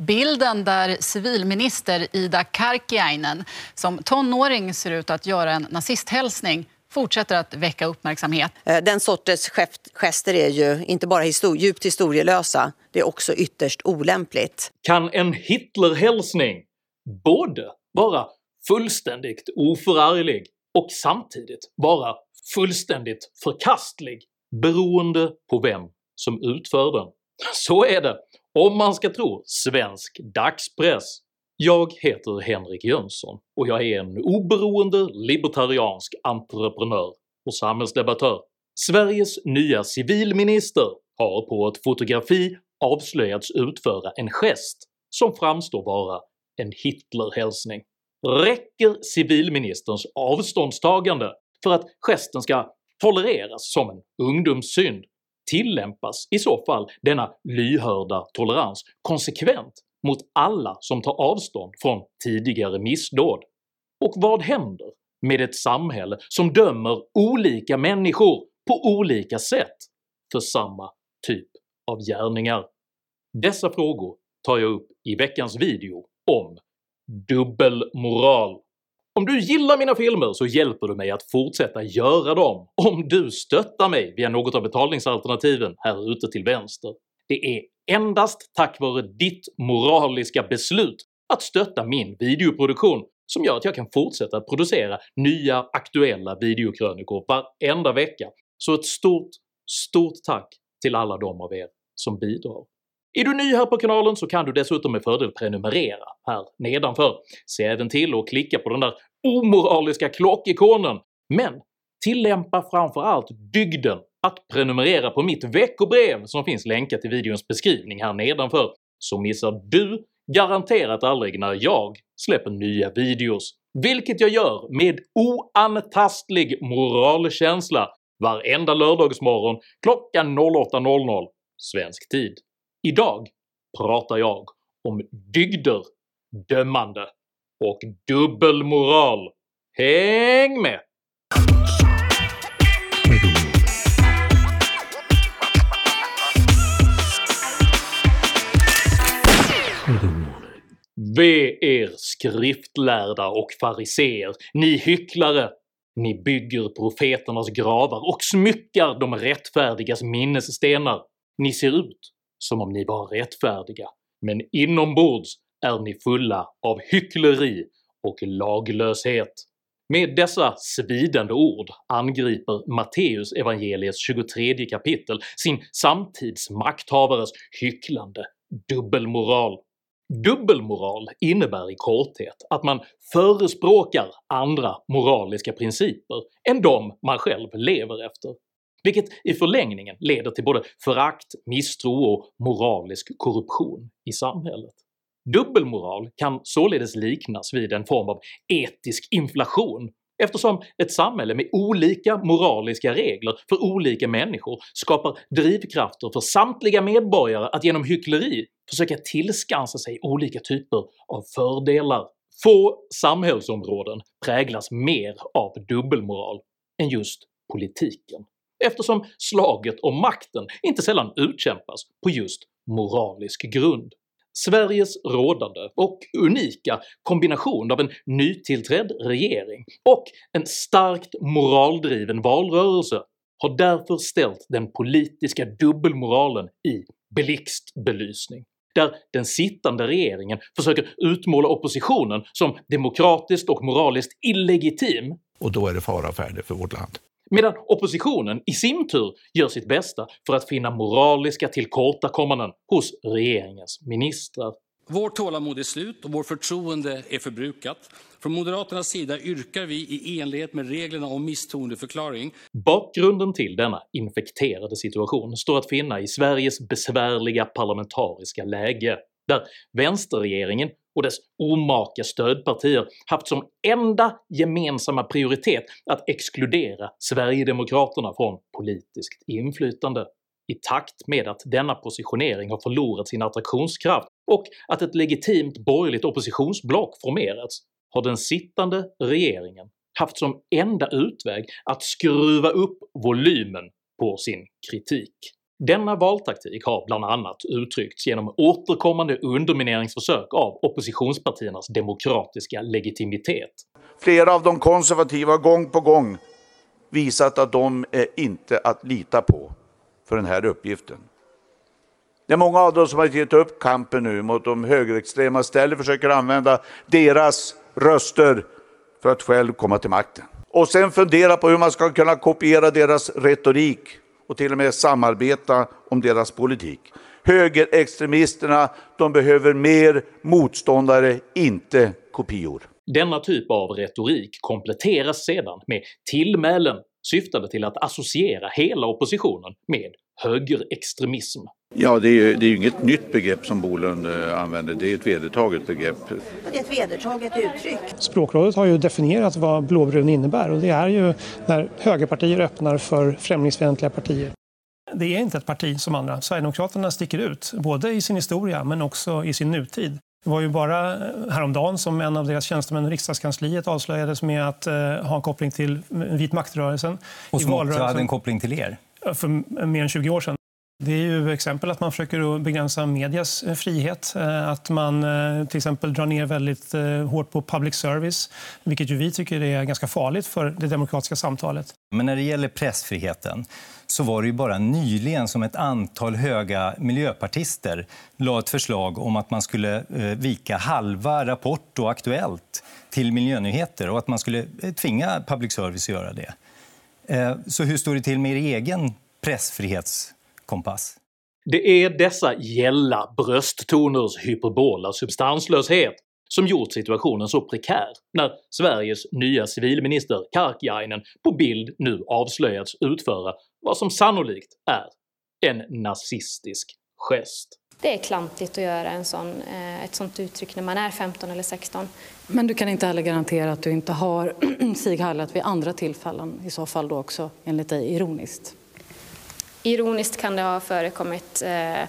Bilden där civilminister Ida Karkiainen som tonåring ser ut att göra en nazisthälsning fortsätter att väcka uppmärksamhet. Eh, den sortens gester är ju inte bara histor djupt historielösa, det är också ytterst olämpligt. Kan en Hitlerhälsning både vara fullständigt oförarglig och samtidigt vara fullständigt förkastlig beroende på vem som utför den. Så är det om man ska tro svensk dagspress. Jag heter Henrik Jönsson och jag är en oberoende libertariansk entreprenör och samhällsdebattör. Sveriges nya civilminister har på ett fotografi avslöjats utföra en gest som framstår vara en Hitlerhälsning. Räcker civilministerns avståndstagande för att gesten ska tolereras som en ungdomssynd tillämpas i så fall denna lyhörda tolerans konsekvent mot alla som tar avstånd från tidigare missdåd? Och vad händer med ett samhälle som dömer olika människor på olika sätt för samma typ av gärningar? Dessa frågor tar jag upp i veckans video om dubbelmoral. Om du gillar mina filmer så hjälper du mig att fortsätta göra dem om du stöttar mig via något av betalningsalternativen här ute till vänster. Det är endast tack vare ditt moraliska beslut att stötta min videoproduktion som gör att jag kan fortsätta att producera nya aktuella videokrönikor varenda vecka, så ett stort, stort tack till alla de av er som bidrar. Är du ny här på kanalen så kan du dessutom med fördel prenumerera här nedanför. Se även till att klicka på den där omoraliska klockikonen, men tillämpa framförallt dygden att prenumerera på mitt veckobrev som finns länkat i videons beskrivning här nedanför, så missar du garanterat aldrig när jag släpper nya videos, vilket jag gör med oantastlig moralkänsla varenda lördagsmorgon klockan 08.00 svensk tid. Idag pratar jag om dygder, dömande och dubbelmoral. Häng med! Ve er skriftlärda och fariseer, ni hycklare! Ni bygger profeternas gravar och smyckar de rättfärdigas minnesstenar. Ni ser ut som om ni var rättfärdiga, men inombords är ni fulla av hyckleri och laglöshet. Med dessa svidande ord angriper Matteus evangeliets 23 kapitel sin samtids makthavares hycklande dubbelmoral. Dubbelmoral innebär i korthet att man förespråkar andra moraliska principer än de man själv lever efter vilket i förlängningen leder till både förakt, misstro och moralisk korruption i samhället. Dubbelmoral kan således liknas vid en form av etisk inflation eftersom ett samhälle med olika moraliska regler för olika människor skapar drivkrafter för samtliga medborgare att genom hyckleri försöka tillskansa sig olika typer av fördelar. Få samhällsområden präglas mer av dubbelmoral än just politiken eftersom slaget om makten inte sällan utkämpas på just moralisk grund. Sveriges rådande och unika kombination av en nytillträdd regering och en starkt moraldriven valrörelse har därför ställt den politiska dubbelmoralen i blixtbelysning, där den sittande regeringen försöker utmåla oppositionen som demokratiskt och moraliskt illegitim. Och då är det fara färdig för vårt land medan oppositionen i sin tur gör sitt bästa för att finna moraliska tillkortakommanden hos regeringens ministrar. Vårt tålamod är slut och vårt förtroende är förbrukat. Från Moderaternas sida yrkar vi i enlighet med reglerna om misstroendeförklaring. Bakgrunden till denna infekterade situation står att finna i Sveriges besvärliga parlamentariska läge, där vänsterregeringen och dess omaka stödpartier haft som enda gemensamma prioritet att exkludera Sverigedemokraterna från politiskt inflytande. I takt med att denna positionering har förlorat sin attraktionskraft och att ett legitimt borgerligt oppositionsblock formerats har den sittande regeringen haft som enda utväg att skruva upp volymen på sin kritik. Denna valtaktik har bland annat uttryckts genom återkommande undermineringsförsök av oppositionspartiernas demokratiska legitimitet. Flera av de konservativa har gång på gång visat att de är inte att lita på för den här uppgiften. Det är många av dem som har gett upp kampen nu mot de högerextrema istället försöker använda deras röster för att själv komma till makten. Och sen fundera på hur man ska kunna kopiera deras retorik och till och med samarbeta om deras politik. Högerextremisterna, de behöver mer motståndare, inte kopior. Denna typ av retorik kompletteras sedan med tillmälen syftade till att associera hela oppositionen med högerextremism. Ja, det är ju det är inget nytt begrepp som Bolund eh, använder, det är ett vedertaget begrepp. Det är ett vedertaget uttryck. Språkrådet har ju definierat vad blåbrun innebär och det är ju när högerpartier öppnar för främlingsfientliga partier. Det är inte ett parti som andra. Sverigedemokraterna sticker ut, både i sin historia men också i sin nutid. Det var ju bara häromdagen som en av deras tjänstemän i riksdagskansliet avslöjades med att eh, ha en koppling till vit maktrörelsen. Och som också hade en koppling till er? Eh, för mer än 20 år sedan. Det är ju exempel att man försöker begränsa medias eh, frihet. Eh, att man till exempel drar ner väldigt hårt på public service, vilket ju vi tycker är ganska farligt för det demokratiska samtalet. Men när det gäller pressfriheten så var det ju bara nyligen som ett antal höga miljöpartister la ett förslag om att man skulle vika halva Rapport och Aktuellt till miljönyheter och att man skulle tvinga public service att göra det. Eh, så hur står det till med er egen pressfrihetskompass? Det är dessa gälla brösttoners hyperbola substanslöshet som gjort situationen så prekär när Sveriges nya civilminister Karkiainen på bild nu avslöjats utföra vad som sannolikt är en nazistisk gest. Det är klantigt att göra en sån, eh, ett sånt uttryck när man är 15 eller 16. Men du kan inte heller garantera att du inte har Sig Hallat vid andra tillfällen, i så fall då också enligt dig ironiskt? Ironiskt kan det ha förekommit. Eh...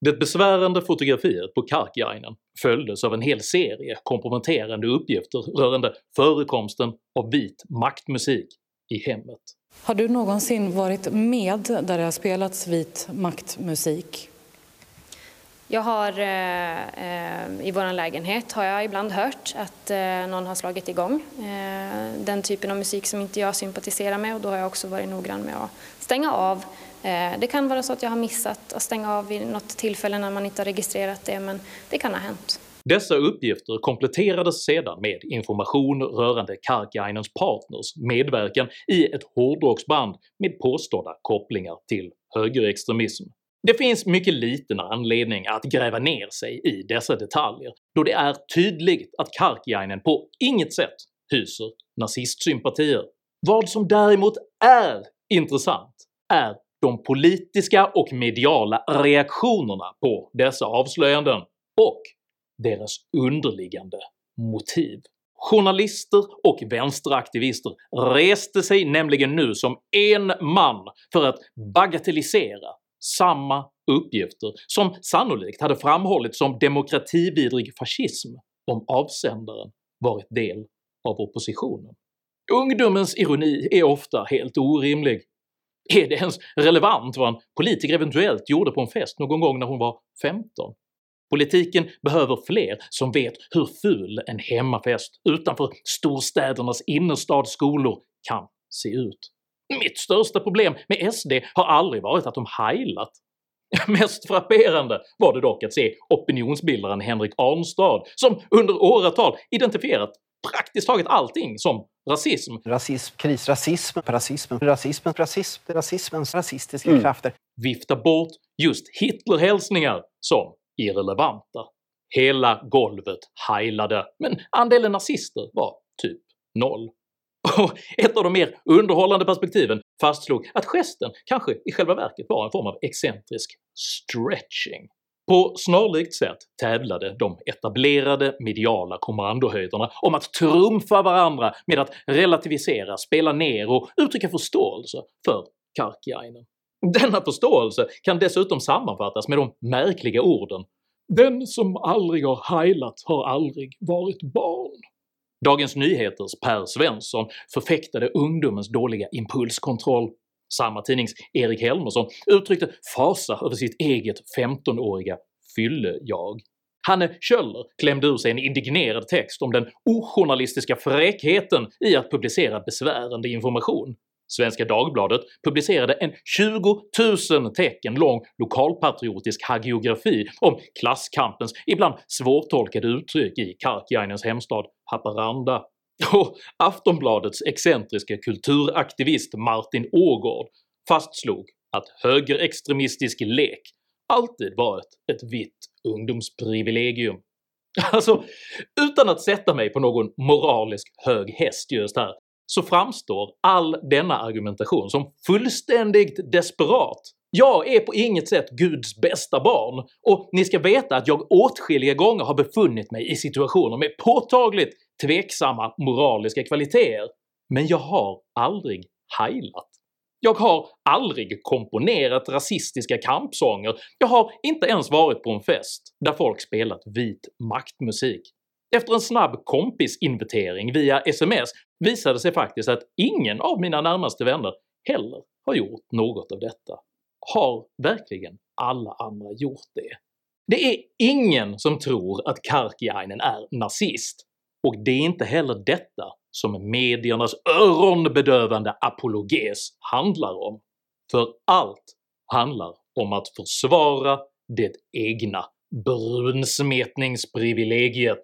Det besvärande fotografiet på Karkiainen följdes av en hel serie komprometterande uppgifter rörande förekomsten av vit maktmusik i hemmet. Har du någonsin varit med där det har spelats vit maktmusik? Jag har eh, eh, i vår lägenhet har jag ibland hört att eh, någon har slagit igång eh, den typen av musik som inte jag sympatiserar med och då har jag också varit noggrann med att stänga av Eh, det kan vara så att jag har missat att stänga av vid något tillfälle när man inte har registrerat det, men det kan ha hänt. Dessa uppgifter kompletterades sedan med information rörande Karkiainens partners medverkan i ett hårdrocksband med påstådda kopplingar till högerextremism. Det finns mycket liten anledning att gräva ner sig i dessa detaljer då det är tydligt att Karkiainen på inget sätt hyser nazistsympatier. Vad som däremot är intressant är de politiska och mediala reaktionerna på dessa avslöjanden och deras underliggande motiv. Journalister och vänsteraktivister reste sig nämligen nu som en man för att bagatellisera samma uppgifter som sannolikt hade framhållits som demokratividrig fascism om avsändaren varit del av oppositionen. Ungdomens ironi är ofta helt orimlig är det ens relevant vad en politiker eventuellt gjorde på en fest någon gång när hon var 15? Politiken behöver fler som vet hur ful en hemmafest utanför storstädernas innerstadsskolor kan se ut. Mitt största problem med SD har aldrig varit att de heilat. Mest frapperande var det dock att se opinionsbildaren Henrik Arnstad som under åratal identifierat praktiskt taget allting som rasism. Rasism, kris, rasism, rasism, rasism, rasism, rasismens rasistiska mm. krafter. Vifta bort just Hitlerhälsningar som irrelevanta. Hela golvet heilade, men andelen nazister var typ noll. Och ett av de mer underhållande perspektiven fastslog att gesten kanske i själva verket var en form av excentrisk stretching. På snarlikt sätt tävlade de etablerade mediala kommandohöjderna om att trumfa varandra med att relativisera, spela ner och uttrycka förståelse för Karkiainen. Denna förståelse kan dessutom sammanfattas med de märkliga orden “Den som aldrig har heilat har aldrig varit barn”. Dagens Nyheters Per Svensson förfäktade ungdomens dåliga impulskontroll. Samma tidnings Erik Helmersson uttryckte fasa över sitt eget 15-åriga fylle-jag. Hanne Kjöller klämde ur sig en indignerad text om den ojournalistiska fräckheten i att publicera besvärande information. Svenska Dagbladet publicerade en 20 000 tecken lång lokalpatriotisk hagiografi om klasskampens ibland svårtolkade uttryck i Karkiainens hemstad Haparanda. Och Aftonbladets excentriska kulturaktivist Martin Ågård fastslog att högerextremistisk lek alltid varit ett vitt ungdomsprivilegium. Alltså, utan att sätta mig på någon moralisk hög häst just här så framstår all denna argumentation som fullständigt desperat. Jag är på inget sätt Guds bästa barn, och ni ska veta att jag åtskilliga gånger har befunnit mig i situationer med påtagligt tveksamma moraliska kvaliteter, men jag har aldrig heilat. Jag har aldrig komponerat rasistiska kampsånger, jag har inte ens varit på en fest där folk spelat vit maktmusik. Efter en snabb kompisinvitering via sms visade sig faktiskt att ingen av mina närmaste vänner heller har gjort något av detta. Har verkligen alla andra gjort det? Det är ingen som tror att Karkiainen är nazist, och det är inte heller detta som mediernas öronbedövande apologes handlar om. För allt handlar om att försvara det egna brunsmetningsprivilegiet.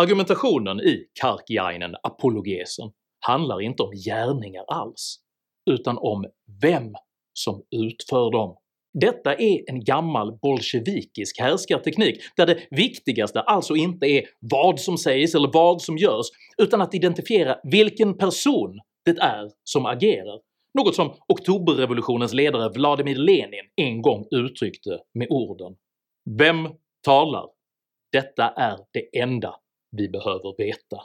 Argumentationen i Karkiainen-apologesen handlar inte om gärningar alls, utan om vem som utför dem. Detta är en gammal bolsjevikisk härskarteknik där det viktigaste alltså inte är vad som sägs eller vad som görs, utan att identifiera vilken person det är som agerar, något som oktoberrevolutionens ledare Vladimir Lenin en gång uttryckte med orden “Vem talar? Detta är det enda vi behöver veta”.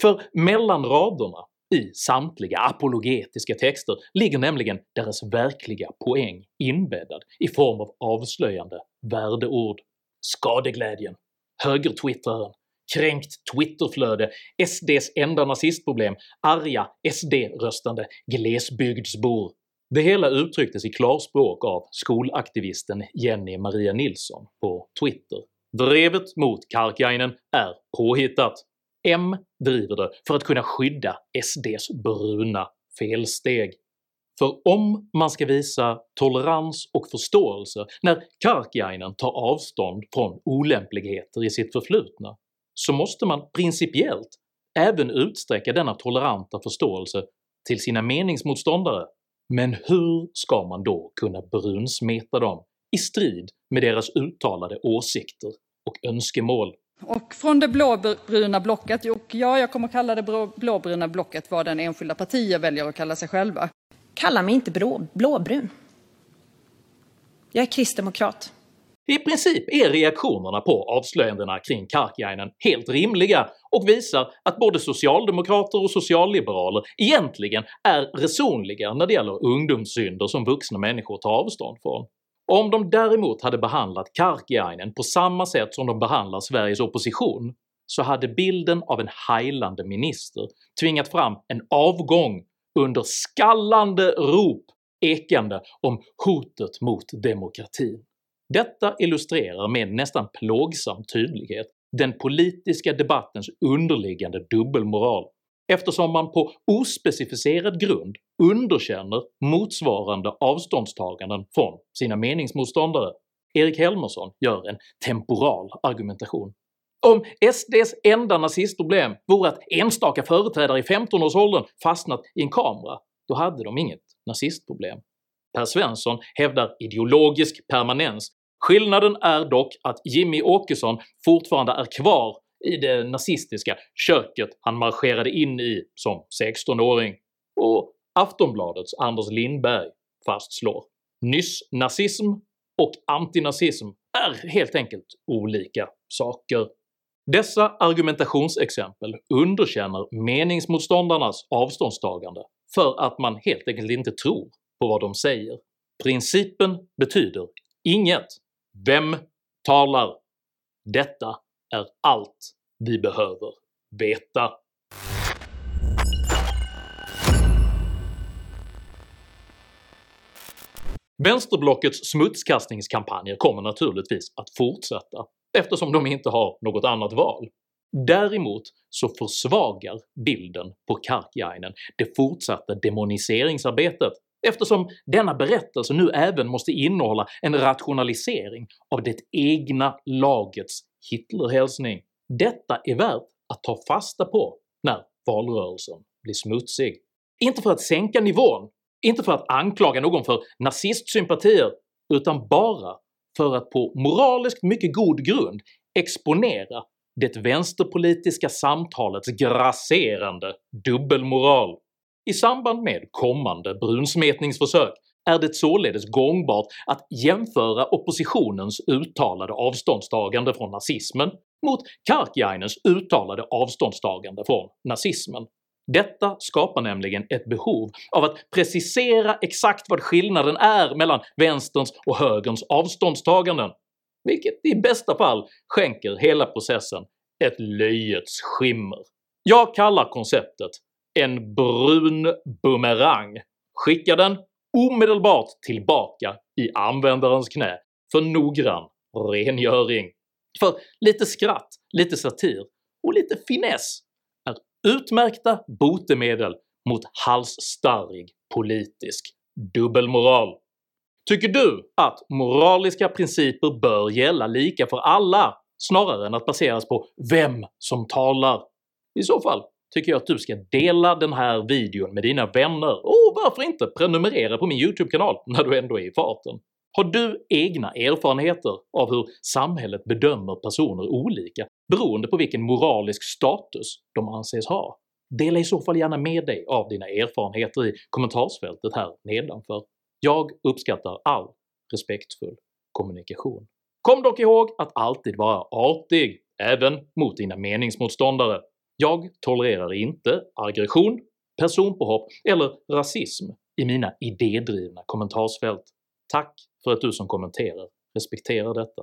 För mellan raderna i samtliga apologetiska texter ligger nämligen deras verkliga poäng inbäddad i form av avslöjande värdeord. Skadeglädjen, högertwittraren, kränkt twitterflöde, SDs enda nazistproblem, arga SD-röstande glesbygdsbor. Det hela uttrycktes i klarspråk av skolaktivisten Jenny Maria Nilsson på Twitter. “Drevet mot Karkiainen är påhittat. M driver det för att kunna skydda SDs bruna felsteg. För om man ska visa tolerans och förståelse när Karkiainen tar avstånd från olämpligheter i sitt förflutna, så måste man principiellt även utsträcka denna toleranta förståelse till sina meningsmotståndare. Men hur ska man då kunna brunsmeta dem i strid med deras uttalade åsikter och önskemål? Och från det blåbruna blocket, och ja, jag kommer kalla det blåbruna blocket vad den enskilda partier väljer att kalla sig själva. Kalla mig inte blå, blåbrun. Jag är kristdemokrat. I princip är reaktionerna på avslöjandena kring Karkiainen helt rimliga och visar att både socialdemokrater och socialliberaler egentligen är resonliga när det gäller ungdomssynder som vuxna människor tar avstånd från. Om de däremot hade behandlat Karkiainen på samma sätt som de behandlar Sveriges opposition så hade bilden av en heilande minister tvingat fram en avgång under skallande rop ekande om hotet mot demokratin. Detta illustrerar med nästan plågsam tydlighet den politiska debattens underliggande dubbelmoral eftersom man på ospecificerad grund underkänner motsvarande avståndstaganden från sina meningsmotståndare. Erik Helmersson gör en temporal argumentation. Om SDs enda nazistproblem vore att enstaka företrädare i 15-årsåldern fastnat i en kamera, då hade de inget nazistproblem. Per Svensson hävdar ideologisk permanens. Skillnaden är dock att Jimmy Åkesson fortfarande är kvar i det nazistiska köket han marscherade in i som 16-åring, och Aftonbladets Anders Lindberg fastslår “Nyss-nazism och antinazism är helt enkelt olika saker”. Dessa argumentationsexempel underkänner meningsmotståndarnas avståndstagande för att man helt enkelt inte tror på vad de säger. Principen betyder inget Vem talar? Detta är allt vi behöver veta. Vänsterblockets smutskastningskampanjer kommer naturligtvis att fortsätta eftersom de inte har något annat val. Däremot så försvagar bilden på Karkiainen det fortsatta demoniseringsarbetet eftersom denna berättelse nu även måste innehålla en rationalisering av det egna lagets Hitlerhälsning. Detta är värt att ta fasta på när valrörelsen blir smutsig. Inte för att sänka nivån, inte för att anklaga någon för nazistsympatier, utan bara för att på moraliskt mycket god grund exponera det vänsterpolitiska samtalets grasserande dubbelmoral. I samband med kommande brunsmetningsförsök är det således gångbart att jämföra oppositionens uttalade avståndstagande från nazismen mot Karkiainens uttalade avståndstagande från nazismen. Detta skapar nämligen ett behov av att precisera exakt vad skillnaden är mellan vänsterns och högerns avståndstaganden, vilket i bästa fall skänker hela processen ett löjets skimmer. Jag kallar konceptet en brun bumerang. Skicka den omedelbart tillbaka i användarens knä för noggrann rengöring. För lite skratt, lite satir och lite finess är utmärkta botemedel mot halsstarrig politisk dubbelmoral. Tycker du att moraliska principer bör gälla lika för alla snarare än att baseras på vem som talar? I så fall tycker jag att du ska dela den här videon med dina vänner och varför inte prenumerera på min YouTube-kanal när du ändå är i farten. Har du egna erfarenheter av hur samhället bedömer personer olika beroende på vilken moralisk status de anses ha? Dela i så fall gärna med dig av dina erfarenheter i kommentarsfältet här nedanför. Jag uppskattar all respektfull kommunikation. Kom dock ihåg att alltid vara artig, även mot dina meningsmotståndare. Jag tolererar inte aggression, personpåhopp eller rasism i mina idédrivna kommentarsfält. Tack för att du som kommenterar respekterar detta.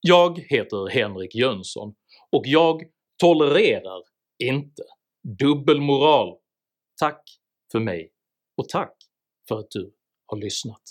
Jag heter Henrik Jönsson och jag tolererar inte dubbelmoral. Tack för mig och tack för att du har lyssnat.